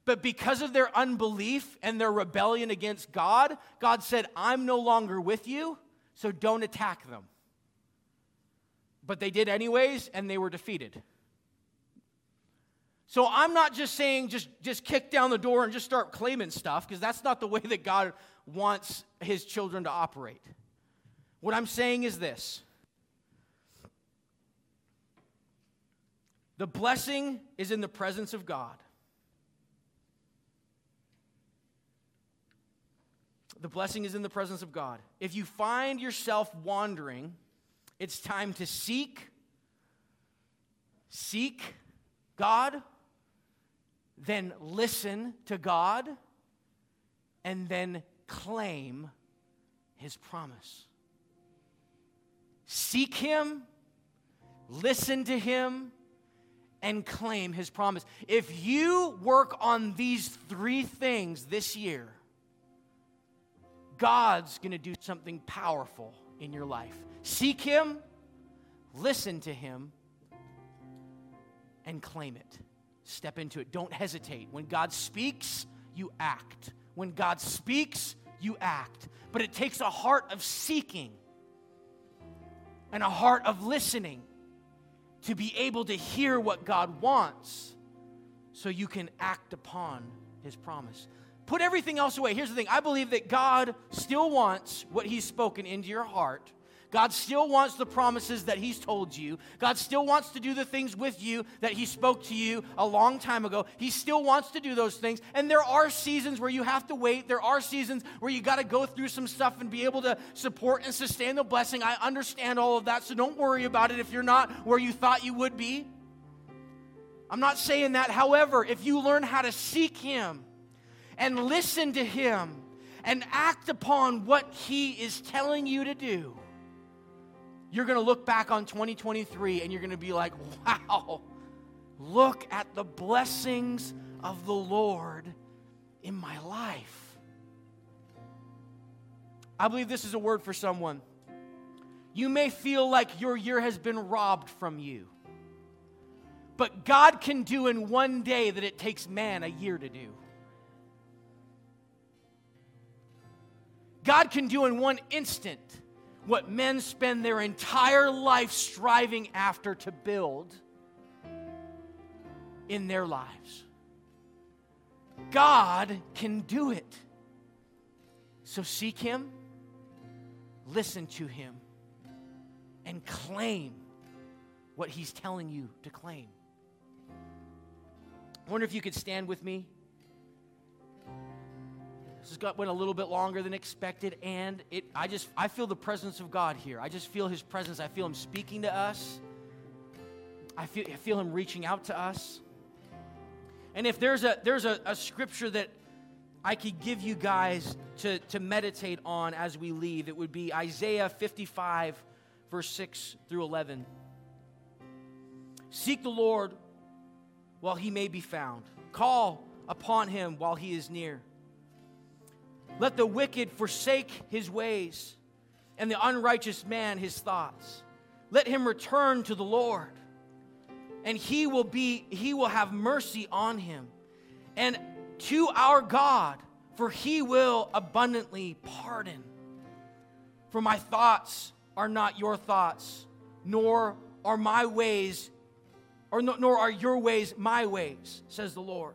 But because of their unbelief and their rebellion against God, God said, I'm no longer with you, so don't attack them. But they did anyways, and they were defeated. So I'm not just saying just, just kick down the door and just start claiming stuff, because that's not the way that God wants his children to operate. What I'm saying is this the blessing is in the presence of God. The blessing is in the presence of God. If you find yourself wandering, it's time to seek, seek God, then listen to God, and then claim His promise. Seek Him, listen to Him, and claim His promise. If you work on these three things this year, God's going to do something powerful in your life. Seek Him, listen to Him, and claim it. Step into it. Don't hesitate. When God speaks, you act. When God speaks, you act. But it takes a heart of seeking and a heart of listening to be able to hear what God wants so you can act upon his promise. put everything else away. Here's the thing I believe that God still wants what He's spoken into your heart. God still wants the promises that He's told you. God still wants to do the things with you that He spoke to you a long time ago. He still wants to do those things. And there are seasons where you have to wait. There are seasons where you got to go through some stuff and be able to support and sustain the blessing. I understand all of that, so don't worry about it if you're not where you thought you would be. I'm not saying that. However, if you learn how to seek Him and listen to Him and act upon what He is telling you to do, you're going to look back on 2023 and you're going to be like, wow, look at the blessings of the Lord in my life. I believe this is a word for someone. You may feel like your year has been robbed from you. But God can do in one day that it takes man a year to do. God can do in one instant what men spend their entire life striving after to build in their lives. God can do it. So seek Him, listen to Him, and claim what He's telling you to claim. I wonder if you could stand with me. This got went a little bit longer than expected, and it I just I feel the presence of God here. I just feel his presence. I feel him speaking to us. I feel, I feel him reaching out to us. And if there's a there's a, a scripture that I could give you guys to, to meditate on as we leave, it would be Isaiah 55, verse 6 through 11. Seek the Lord while he may be found, call upon him while he is near. Let the wicked forsake his ways, and the unrighteous man his thoughts. Let him return to the Lord, and he will be he will have mercy on him. And to our God, for he will abundantly pardon. For my thoughts are not your thoughts, nor are my ways or no, nor are your ways my ways, says the Lord.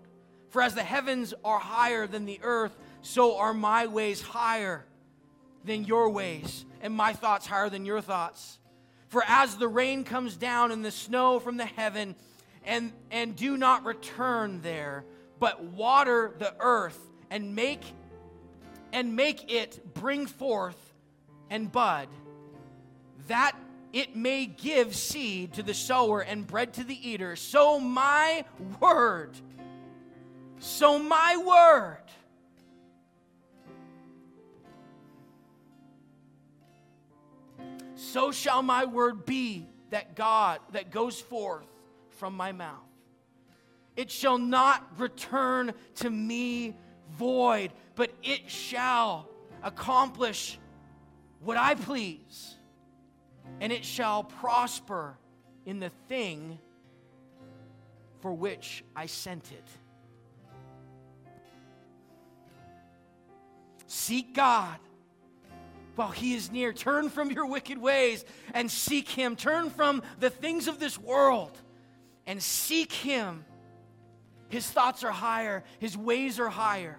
For as the heavens are higher than the earth, so are my ways higher than your ways, and my thoughts higher than your thoughts. For as the rain comes down and the snow from the heaven, and, and do not return there, but water the earth and make and make it bring forth and bud, that it may give seed to the sower and bread to the eater. So my word, so my word so shall my word be that God that goes forth from my mouth. It shall not return to me void, but it shall accomplish what I please, and it shall prosper in the thing for which I sent it. Seek God while he is near. Turn from your wicked ways and seek him. Turn from the things of this world and seek him. His thoughts are higher, his ways are higher.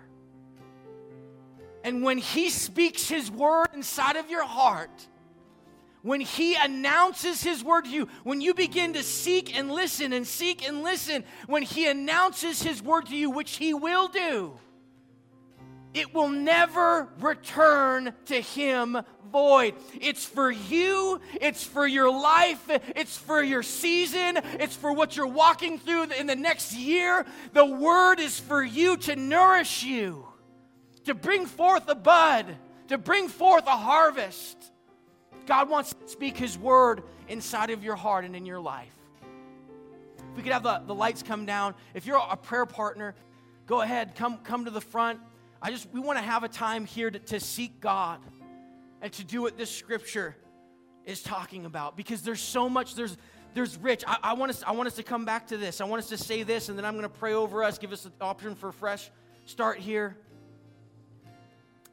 And when he speaks his word inside of your heart, when he announces his word to you, when you begin to seek and listen and seek and listen, when he announces his word to you, which he will do, it will never return to him void. It's for you, it's for your life, it's for your season, it's for what you're walking through in the next year. The word is for you to nourish you, to bring forth a bud, to bring forth a harvest. God wants to speak his word inside of your heart and in your life. If we could have the, the lights come down. If you're a prayer partner, go ahead, come, come to the front. I just, we want to have a time here to, to seek God and to do what this scripture is talking about because there's so much, there's, there's rich. I, I, want us, I want us to come back to this. I want us to say this, and then I'm going to pray over us, give us an option for a fresh start here.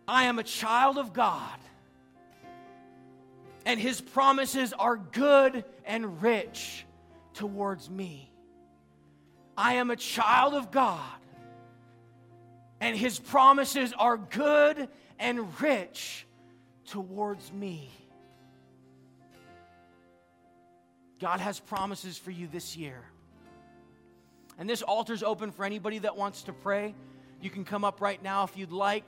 I am a child of God, and his promises are good and rich towards me. I am a child of God and his promises are good and rich towards me. God has promises for you this year. And this altar's open for anybody that wants to pray. You can come up right now if you'd like.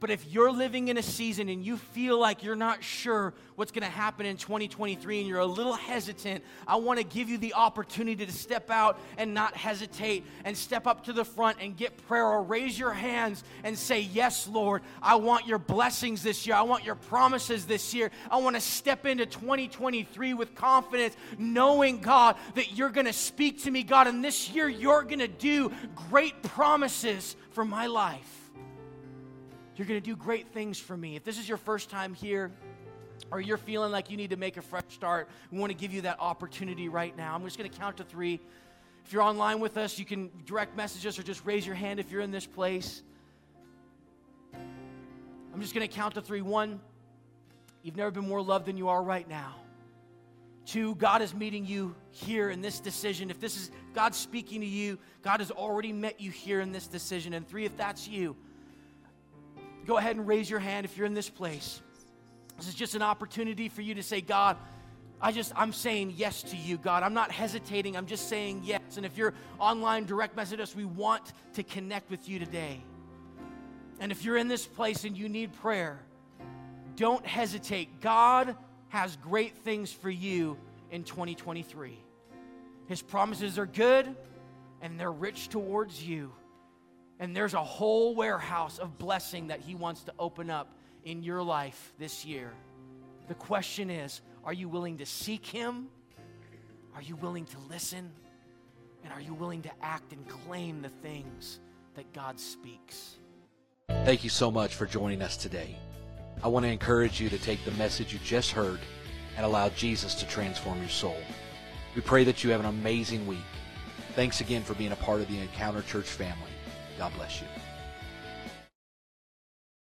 But if you're living in a season and you feel like you're not sure what's going to happen in 2023 and you're a little hesitant, I want to give you the opportunity to step out and not hesitate and step up to the front and get prayer or raise your hands and say, Yes, Lord, I want your blessings this year. I want your promises this year. I want to step into 2023 with confidence, knowing, God, that you're going to speak to me, God, and this year you're going to do great promises for my life. You're going to do great things for me. If this is your first time here, or you're feeling like you need to make a fresh start, we want to give you that opportunity right now. I'm just going to count to three. If you're online with us, you can direct message us or just raise your hand if you're in this place. I'm just going to count to three. One, you've never been more loved than you are right now. Two, God is meeting you here in this decision. If this is God speaking to you, God has already met you here in this decision. And three, if that's you, go ahead and raise your hand if you're in this place. This is just an opportunity for you to say, God, I just, I'm saying yes to you, God. I'm not hesitating. I'm just saying yes. And if you're online, direct message us. We want to connect with you today. And if you're in this place and you need prayer, don't hesitate. God has great things for you in 2023. His promises are good and they're rich towards you. And there's a whole warehouse of blessing that He wants to open up in your life this year. The question is are you willing to seek Him? Are you willing to listen? And are you willing to act and claim the things that God speaks? Thank you so much for joining us today. I want to encourage you to take the message you just heard and allow Jesus to transform your soul. We pray that you have an amazing week. Thanks again for being a part of the Encounter Church family. God bless you.